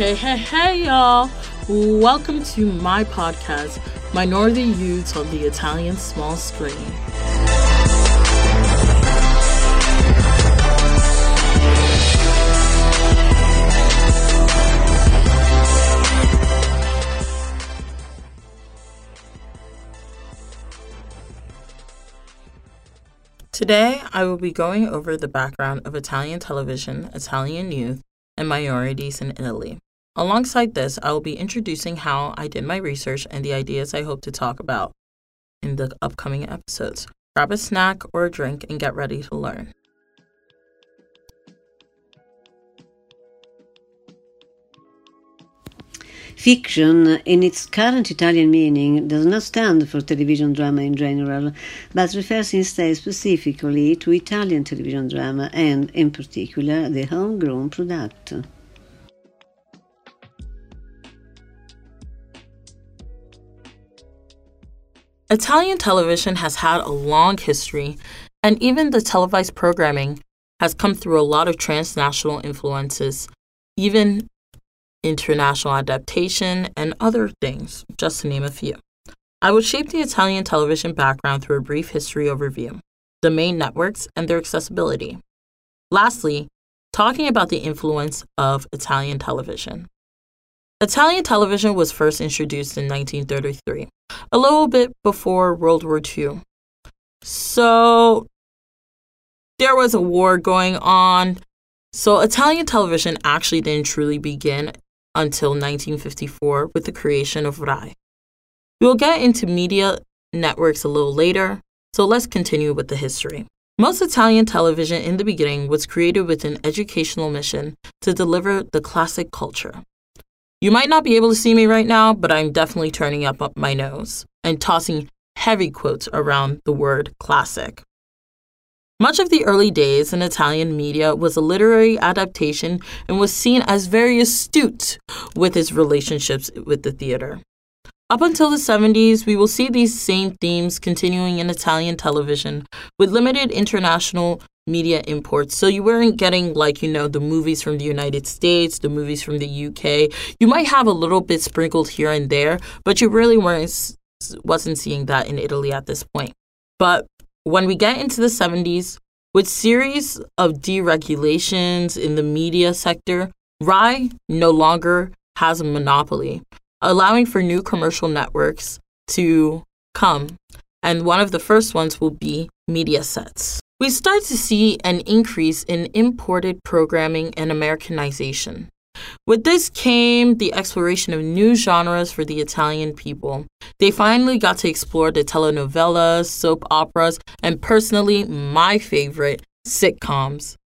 Hey, hey, hey, y'all! Welcome to my podcast, Minority Youths on the Italian Small Screen. Today, I will be going over the background of Italian television, Italian youth, and minorities in Italy. Alongside this, I will be introducing how I did my research and the ideas I hope to talk about in the upcoming episodes. Grab a snack or a drink and get ready to learn. Fiction, in its current Italian meaning, does not stand for television drama in general, but refers instead specifically to Italian television drama and, in particular, the homegrown product. Italian television has had a long history, and even the televised programming has come through a lot of transnational influences, even international adaptation, and other things, just to name a few. I will shape the Italian television background through a brief history overview, the main networks, and their accessibility. Lastly, talking about the influence of Italian television. Italian television was first introduced in 1933, a little bit before World War II. So there was a war going on. So Italian television actually didn't truly begin until 1954 with the creation of RAI. We will get into media networks a little later, so let's continue with the history. Most Italian television in the beginning was created with an educational mission to deliver the classic culture. You might not be able to see me right now, but I'm definitely turning up my nose and tossing heavy quotes around the word classic. Much of the early days in Italian media was a literary adaptation and was seen as very astute with its relationships with the theater. Up until the 70s, we will see these same themes continuing in Italian television with limited international media imports. So you weren't getting, like, you know, the movies from the United States, the movies from the UK. You might have a little bit sprinkled here and there, but you really weren't wasn't seeing that in Italy at this point. But when we get into the 70s, with series of deregulations in the media sector, RAI no longer has a monopoly, allowing for new commercial networks to come. And one of the first ones will be Mediaset. We start to see an increase in imported programming and Americanization. With this came the exploration of new genres for the Italian people. They finally got to explore the telenovelas, soap operas, and personally, my favorite, sitcoms.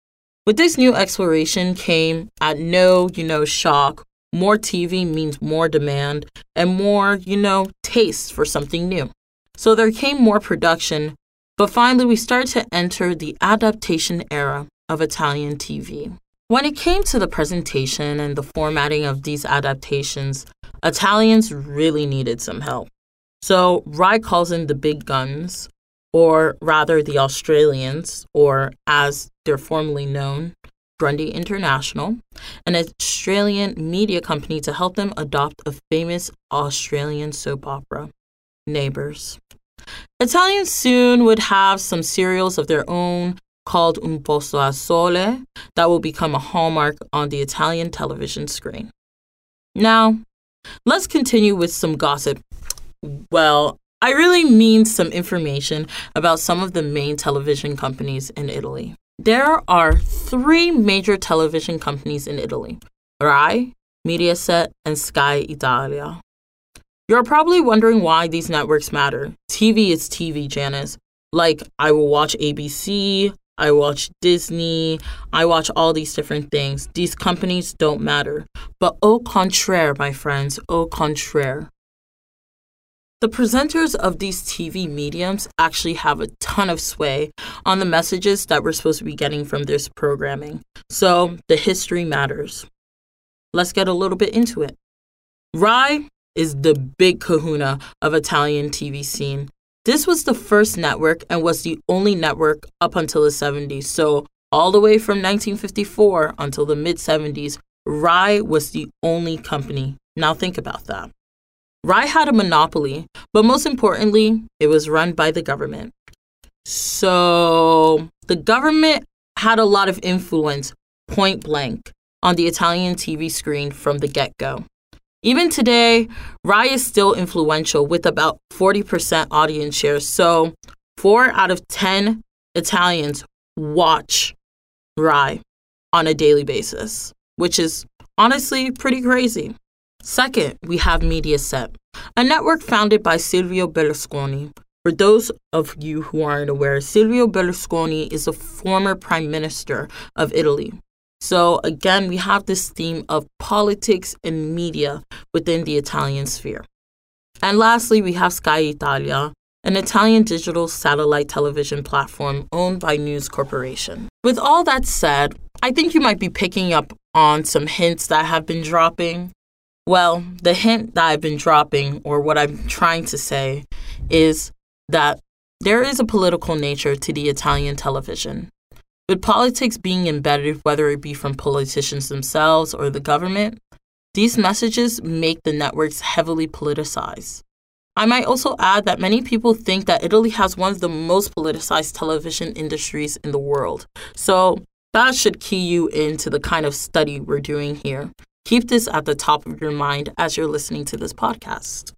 With this new exploration came, at no, you know, shock, more TV means more demand and more, you know, taste for something new. So there came more production, but finally we start to enter the adaptation era of Italian TV. When it came to the presentation and the formatting of these adaptations, Italians really needed some help. So RAI calls in the big guns, or rather the Australians, or as they're formally known, Grundy International, an Australian media company to help them adopt a famous Australian soap opera, Neighbours. Italians soon would have some serials of their own called Un posto al sole that will become a hallmark on the Italian television screen. Now, let's continue with some gossip. Well, I really mean some information about some of the main television companies in Italy. There are three major television companies in Italy Rai, Mediaset, and Sky Italia. You're probably wondering why these networks matter. TV is TV, Janice. Like, I will watch ABC, I watch Disney, I watch all these different things. These companies don't matter. But au contraire, my friends, au contraire. The presenters of these TV mediums actually have a ton of sway on the messages that we're supposed to be getting from this programming. So the history matters. Let's get a little bit into it. Rai is the big kahuna of Italian TV scene. This was the first network and was the only network up until the 70s. So, all the way from 1954 until the mid 70s, Rai was the only company. Now think about that. Rai had a monopoly, but most importantly, it was run by the government. So the government had a lot of influence, point blank, on the Italian TV screen from the get go. Even today, Rai is still influential with about 40% audience share. So, four out of 10 Italians watch Rai on a daily basis, which is honestly pretty crazy. Second, we have Mediaset, a network founded by Silvio Berlusconi. For those of you who aren't aware, Silvio Berlusconi is a former prime minister of Italy. So, again, we have this theme of politics and media within the Italian sphere. And lastly, we have Sky Italia, an Italian digital satellite television platform owned by News Corporation. With all that said, I think you might be picking up on some hints that I have been dropping. Well, the hint that I've been dropping, or what I'm trying to say, is that there is a political nature to the Italian television. With politics being embedded, whether it be from politicians themselves or the government, these messages make the networks heavily politicized. I might also add that many people think that Italy has one of the most politicized television industries in the world. So that should key you into the kind of study we're doing here. Keep this at the top of your mind as you're listening to this podcast.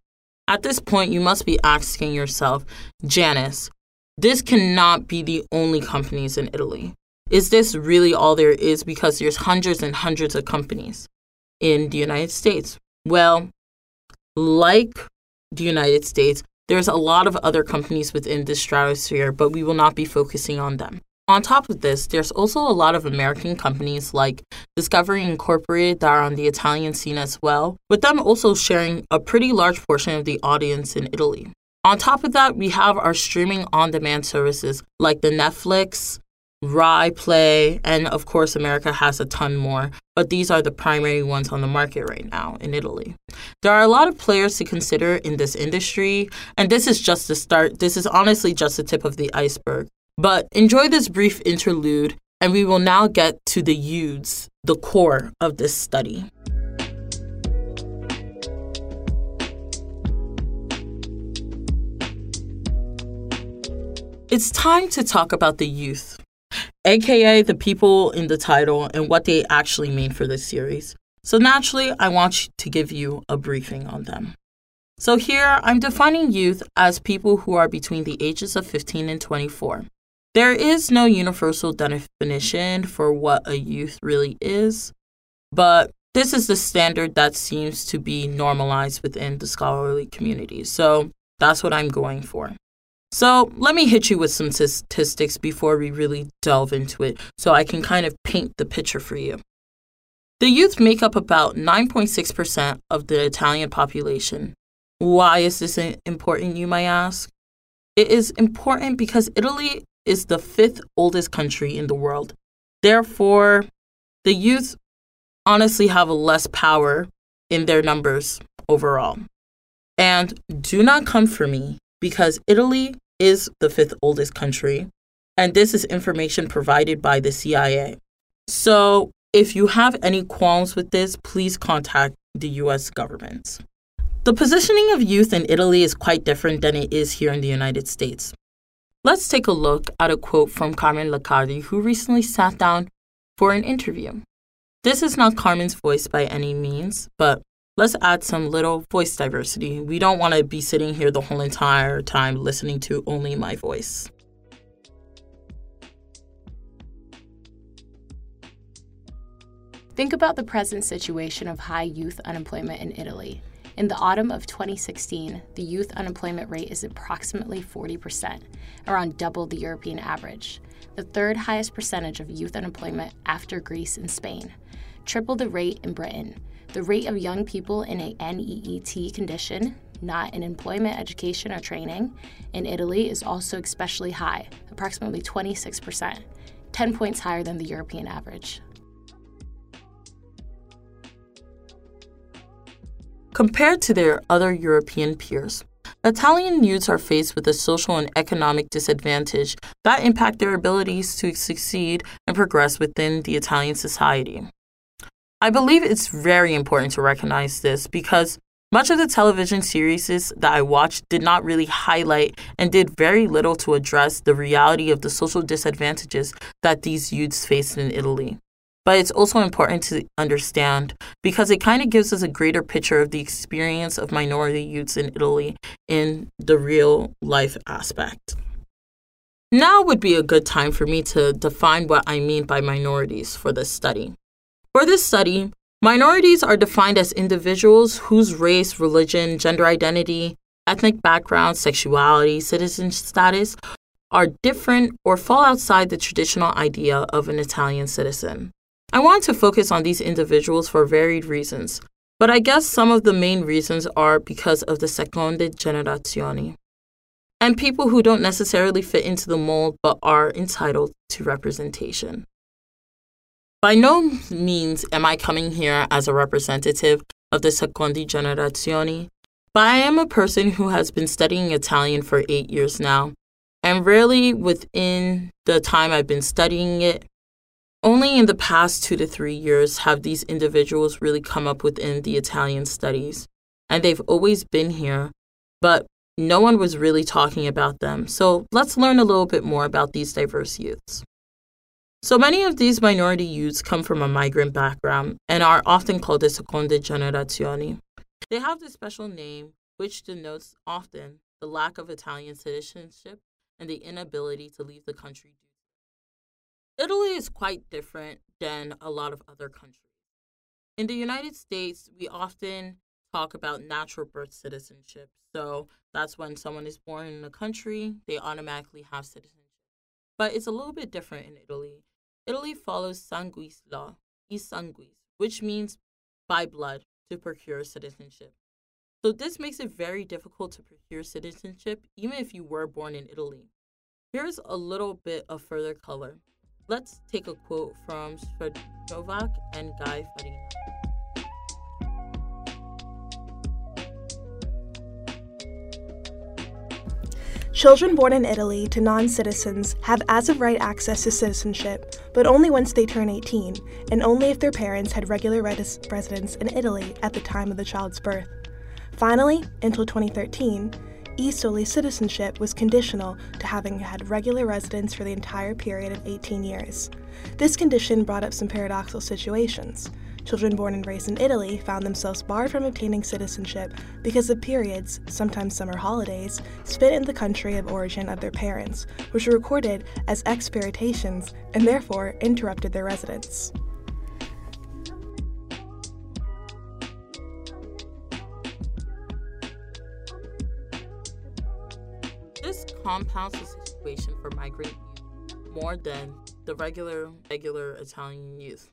At this point, you must be asking yourself, Janice, this cannot be the only companies in Italy. Is this really all there is? Because there's hundreds and hundreds of companies in the United States. Well, like the United States, there's a lot of other companies within this stratosphere, but we will not be focusing on them. On top of this, there's also a lot of American companies like Discovery Incorporated that are on the Italian scene as well, with them also sharing a pretty large portion of the audience in Italy. On top of that, we have our streaming on demand services like the Netflix, Rai Play, and of course, America has a ton more, but these are the primary ones on the market right now in Italy. There are a lot of players to consider in this industry, and this is just the start. This is honestly just the tip of the iceberg. But enjoy this brief interlude, and we will now get to the youths, the core of this study. It's time to talk about the youth, aka the people in the title and what they actually mean for this series. So, naturally, I want to give you a briefing on them. So, here I'm defining youth as people who are between the ages of 15 and 24. There is no universal definition for what a youth really is, but this is the standard that seems to be normalized within the scholarly community. So, that's what I'm going for. So let me hit you with some statistics before we really delve into it so I can kind of paint the picture for you. The youth make up about 9.6% of the Italian population. Why is this important, you might ask? It is important because Italy is the fifth oldest country in the world. Therefore, the youth honestly have less power in their numbers overall. And do not come for me because Italy is the fifth oldest country, and this is information provided by the CIA. So, if you have any qualms with this, please contact the US government. The positioning of youth in Italy is quite different than it is here in the United States. Let's take a look at a quote from Carmen Leccardi, who recently sat down for an interview. This is not Carmen's voice by any means, but let's add some little voice diversity. We don't want to be sitting here the whole entire time listening to only my voice. Think about the present situation of high youth unemployment in Italy. In the autumn of 2016, the youth unemployment rate is approximately 40%, around double the European average, the third highest percentage of youth unemployment after Greece and Spain, triple the rate in Britain, the rate of young people in a NEET condition, not in employment, education, or training, in Italy is also especially high, approximately 26%, 10 points higher than the European average. Compared to their other European peers, Italian youths are faced with a social and economic disadvantage that impact their abilities to succeed and progress within the Italian society. I believe it's very important to recognize this because much of the television series that I watched did not really highlight and did very little to address the reality of the social disadvantages that these youths faced in Italy. But it's also important to understand because it kind of gives us a greater picture of the experience of minority youths in Italy in the real life aspect. Now would be a good time for me to define what I mean by minorities for this study. For this study, Minorities are defined as individuals whose race, religion, gender identity, ethnic background, sexuality, citizen status are different or fall outside the traditional idea of an Italian citizen. I want to focus on these individuals for varied reasons, but I guess some of the main reasons are because of the seconde generazioni and people who don't necessarily fit into the mold but are entitled to representation. By no means am I coming here as a representative of the Secondi Generazioni, but I am a person who has been studying Italian for eight years now, and rarely within the time I've been studying it, only in the past two to three years have these individuals really come up within the Italian studies, and they've always been here, but no one was really talking about them. So let's learn a little bit more about these diverse youths. So many of these minority youths come from a migrant background and are often called the seconde generazioni. They have this special name, which denotes often the lack of Italian citizenship and the inability to leave the country. Italy is quite different than a lot of other countries. In the United States, we often talk about natural birth citizenship. So that's when someone is born in a country, they automatically have citizenship. But it's a little bit different in Italy. Italy follows sanguis law, i sanguis, which means by blood to procure citizenship. So this makes it very difficult to procure citizenship even if you were born in Italy. Here's a little bit of further color. Let's take a quote from Svedjovac and Guy Farina. Children born in Italy to non citizens have as of right access to citizenship, but only once they turn 18, and only if their parents had regular res- residence in Italy at the time of the child's birth. Finally, until 2013, E citizenship was conditional to having had regular residence for the entire period of 18 years. This condition brought up some paradoxical situations. Children born and raised in Italy found themselves barred from obtaining citizenship because of periods, sometimes summer holidays, spent in the country of origin of their parents, which were recorded as expatriations and therefore interrupted their residence. This compounds the situation for migrant youth more than the regular regular Italian youth.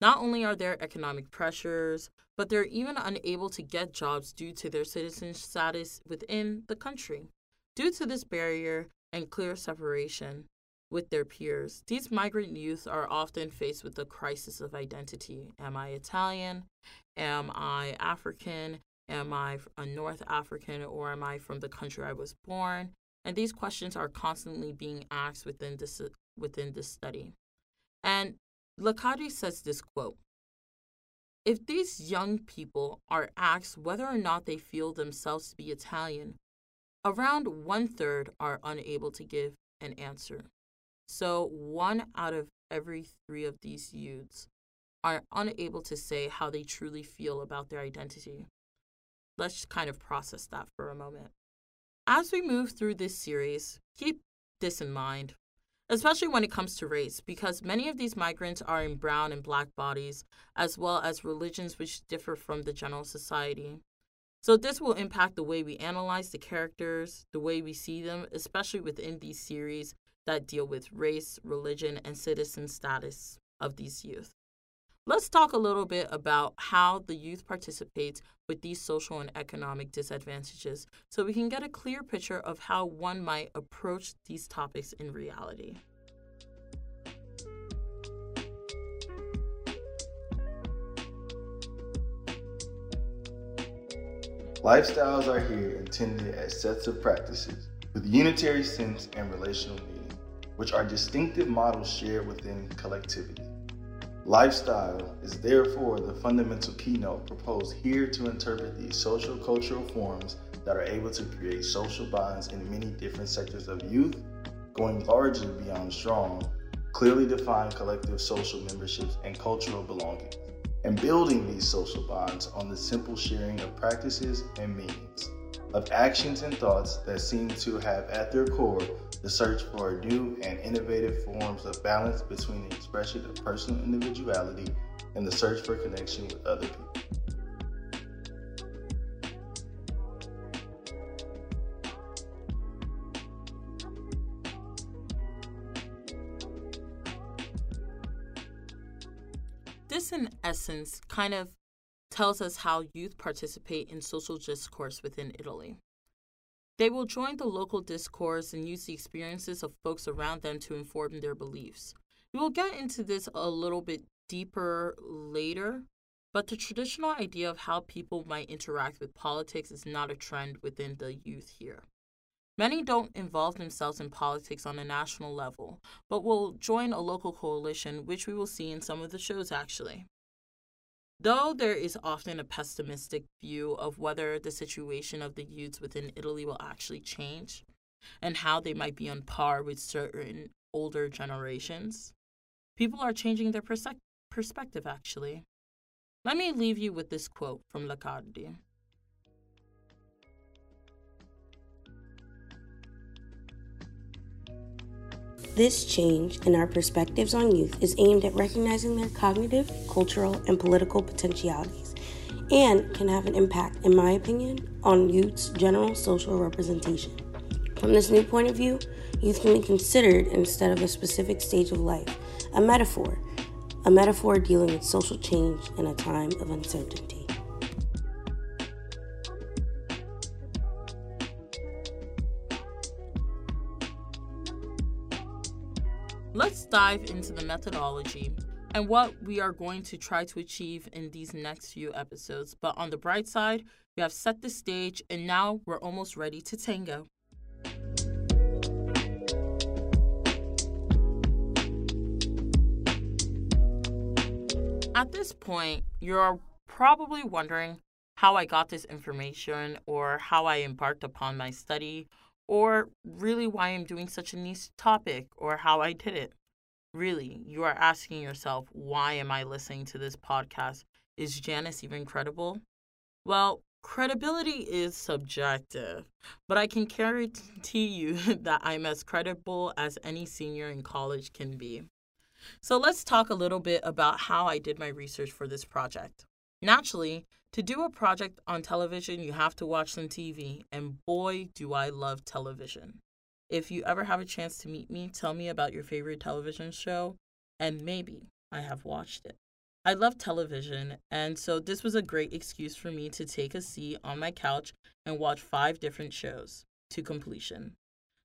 Not only are there economic pressures, but they're even unable to get jobs due to their citizen status within the country. Due to this barrier and clear separation with their peers, these migrant youth are often faced with the crisis of identity. Am I Italian? Am I African? Am I a North African or am I from the country I was born? And these questions are constantly being asked within this within this study. And Leccardi says this quote If these young people are asked whether or not they feel themselves to be Italian, around one third are unable to give an answer. So, one out of every three of these youths are unable to say how they truly feel about their identity. Let's kind of process that for a moment. As we move through this series, keep this in mind especially when it comes to race, because many of these migrants are in brown and black bodies, as well as religions which differ from the general society. So, this will impact the way we analyze the characters, the way we see them, especially within these series that deal with race, religion, and citizen status of these youth. Let's talk a little bit about how the youth participates with these social and economic disadvantages so we can get a clear picture of how one might approach these topics in reality. Lifestyles are here intended as sets of practices with unitary sense and relational meaning, which are distinctive models shared within collectivity. Lifestyle is therefore the fundamental keynote proposed here to interpret these social cultural forms that are able to create social bonds in many different sectors of youth, going largely beyond strong, clearly defined collective social memberships and cultural belongings, and building these social bonds on the simple sharing of practices and meanings of actions and thoughts that seem to have at their core the search for new and innovative forms of balance between the expression of personal individuality and the search for connection with other people. This, in essence, kind of tells us how youth participate in social discourse within Italy. They will join the local discourse and use the experiences of folks around them to inform their beliefs. We will get into this a little bit deeper later, but the traditional idea of how people might interact with politics is not a trend within the youth here. Many don't involve themselves in politics on a national level, but will join a local coalition, which we will see in some of the shows actually. Though there is often a pessimistic view of whether the situation of the youths within Italy will actually change and how they might be on par with certain older generations, people are changing their perspective actually. Let me leave you with this quote from Leccardi. This change in our perspectives on youth is aimed at recognizing their cognitive, cultural, and political potentialities and can have an impact, in my opinion, on youth's general social representation. From this new point of view, youth can be considered instead of a specific stage of life, a metaphor, a metaphor dealing with social change in a time of uncertainty. Dive into the methodology and what we are going to try to achieve in these next few episodes. But on the bright side, we have set the stage and now we're almost ready to tango. At this point, you're probably wondering how I got this information or how I embarked upon my study or really why I'm doing such a niche topic or how I did it. Really, you are asking yourself, why am I listening to this podcast? Is Janice even credible? Well, credibility is subjective, but I can guarantee you that I'm as credible as any senior in college can be. So let's talk a little bit about how I did my research for this project. Naturally, to do a project on television, you have to watch some TV, and boy, do I love television. If you ever have a chance to meet me, tell me about your favorite television show, and maybe I have watched it. I love television, and so this was a great excuse for me to take a seat on my couch and watch five different shows to completion.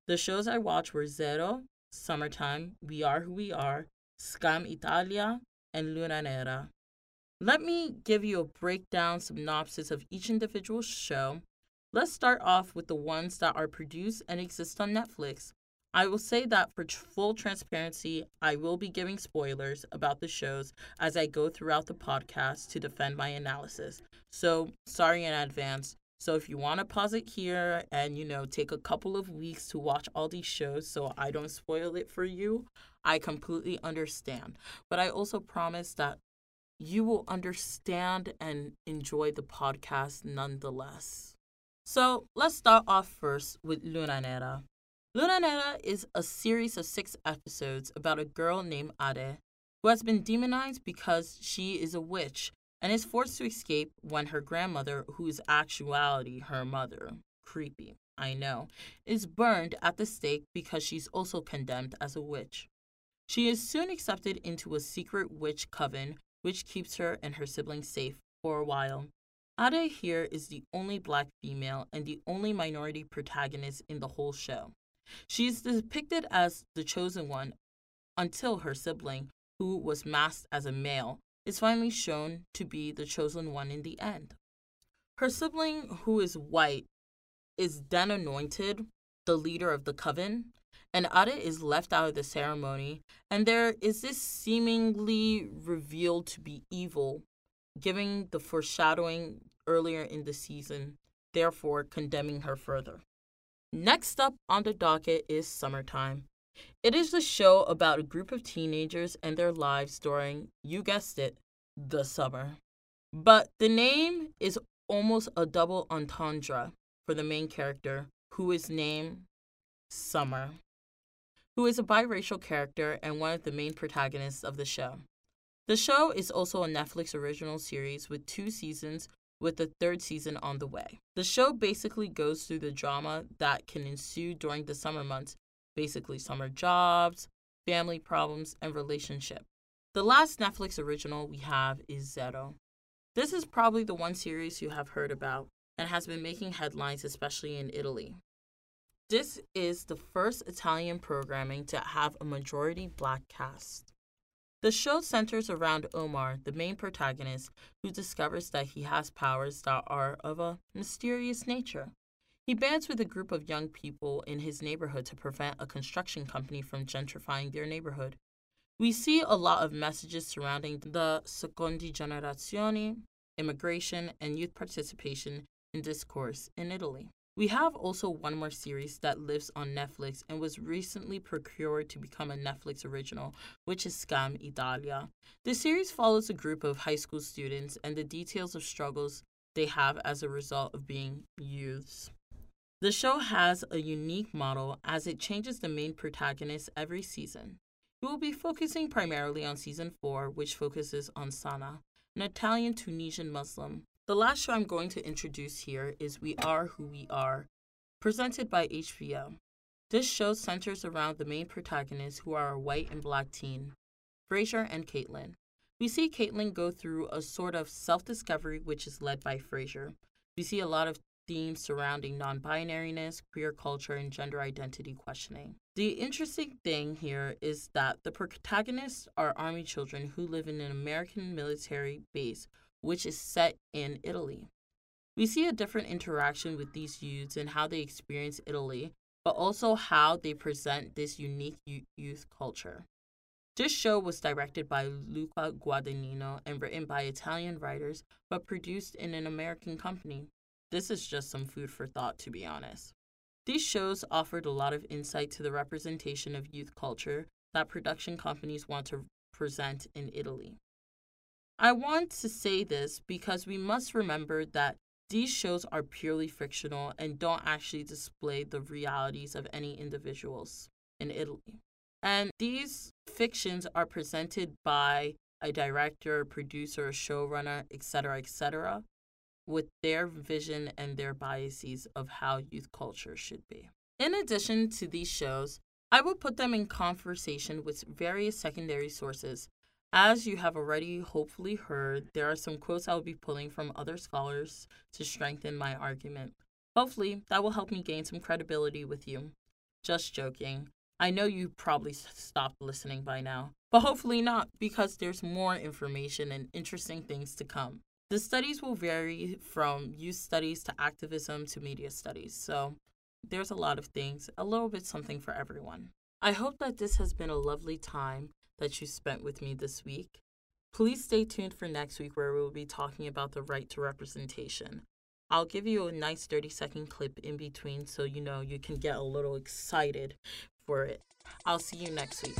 The shows I watched were Zero, Summertime, We Are Who We Are, Skam Italia, and Luna Nera. Let me give you a breakdown synopsis of each individual show. Let's start off with the ones that are produced and exist on Netflix. I will say that for full transparency, I will be giving spoilers about the shows as I go throughout the podcast to defend my analysis. So, sorry in advance. So, if you want to pause it here and, you know, take a couple of weeks to watch all these shows so I don't spoil it for you, I completely understand. But I also promise that you will understand and enjoy the podcast nonetheless. So let's start off first with Luna Nera. Luna Nera is a series of six episodes about a girl named Ade who has been demonized because she is a witch and is forced to escape when her grandmother, who is actuality her mother, creepy, I know, is burned at the stake because she's also condemned as a witch. She is soon accepted into a secret witch coven which keeps her and her siblings safe for a while. Ade here is the only black female and the only minority protagonist in the whole show. She is depicted as the chosen one until her sibling, who was masked as a male, is finally shown to be the chosen one in the end. Her sibling, who is white, is then anointed the leader of the coven, and Ada is left out of the ceremony, and there is this seemingly revealed to be evil, giving the foreshadowing earlier in the season, therefore condemning her further. Next up on the docket is Summertime. It is the show about a group of teenagers and their lives during, you guessed it, the summer. But the name is almost a double entendre for the main character, who is named Summer, who is a biracial character and one of the main protagonists of the show. The show is also a Netflix original series with two seasons with the third season on the way. The show basically goes through the drama that can ensue during the summer months, basically summer jobs, family problems, and relationship. The last Netflix original we have is Zero. This is probably the one series you have heard about and has been making headlines, especially in Italy. This is the first Italian programming to have a majority black cast. The show centers around Omar, the main protagonist, who discovers that he has powers that are of a mysterious nature. He bands with a group of young people in his neighborhood to prevent a construction company from gentrifying their neighborhood. We see a lot of messages surrounding the secondi generazione, immigration, and youth participation in discourse in Italy. We have also one more series that lives on Netflix and was recently procured to become a Netflix original, which is Skam Italia. The series follows a group of high school students and the details of struggles they have as a result of being youths. The show has a unique model as it changes the main protagonist every season. We will be focusing primarily on season 4, which focuses on Sana, an Italian Tunisian Muslim the last show I'm going to introduce here is We Are Who We Are, presented by HBO. This show centers around the main protagonists who are a white and black teen, Fraser and Caitlin. We see Caitlin go through a sort of self discovery, which is led by Fraser. We see a lot of themes surrounding non binariness, queer culture, and gender identity questioning. The interesting thing here is that the protagonists are army children who live in an American military base which is set in Italy. We see a different interaction with these youths and how they experience Italy, but also how they present this unique youth culture. This show was directed by Luca Guadagnino and written by Italian writers, but produced in an American company. This is just some food for thought, to be honest. These shows offered a lot of insight to the representation of youth culture that production companies want to present in Italy. I want to say this because we must remember that these shows are purely fictional and don't actually display the realities of any individuals in Italy. And these fictions are presented by a director, producer, showrunner, etc., etc., with their vision and their biases of how youth culture should be. In addition to these shows, I will put them in conversation with various secondary sources as you have already hopefully heard, there are some quotes I will be pulling from other scholars to strengthen my argument. Hopefully, that will help me gain some credibility with you. Just joking. I know you probably stopped listening by now, but hopefully not, because there's more information and interesting things to come. The studies will vary from youth studies to activism to media studies, so there's a lot of things, a little bit something for everyone. I hope that this has been a lovely time that you spent with me this week. Please stay tuned for next week where we'll be talking about the right to representation. I'll give you a nice 30 second clip in between so you know you can get a little excited for it. I'll see you next week.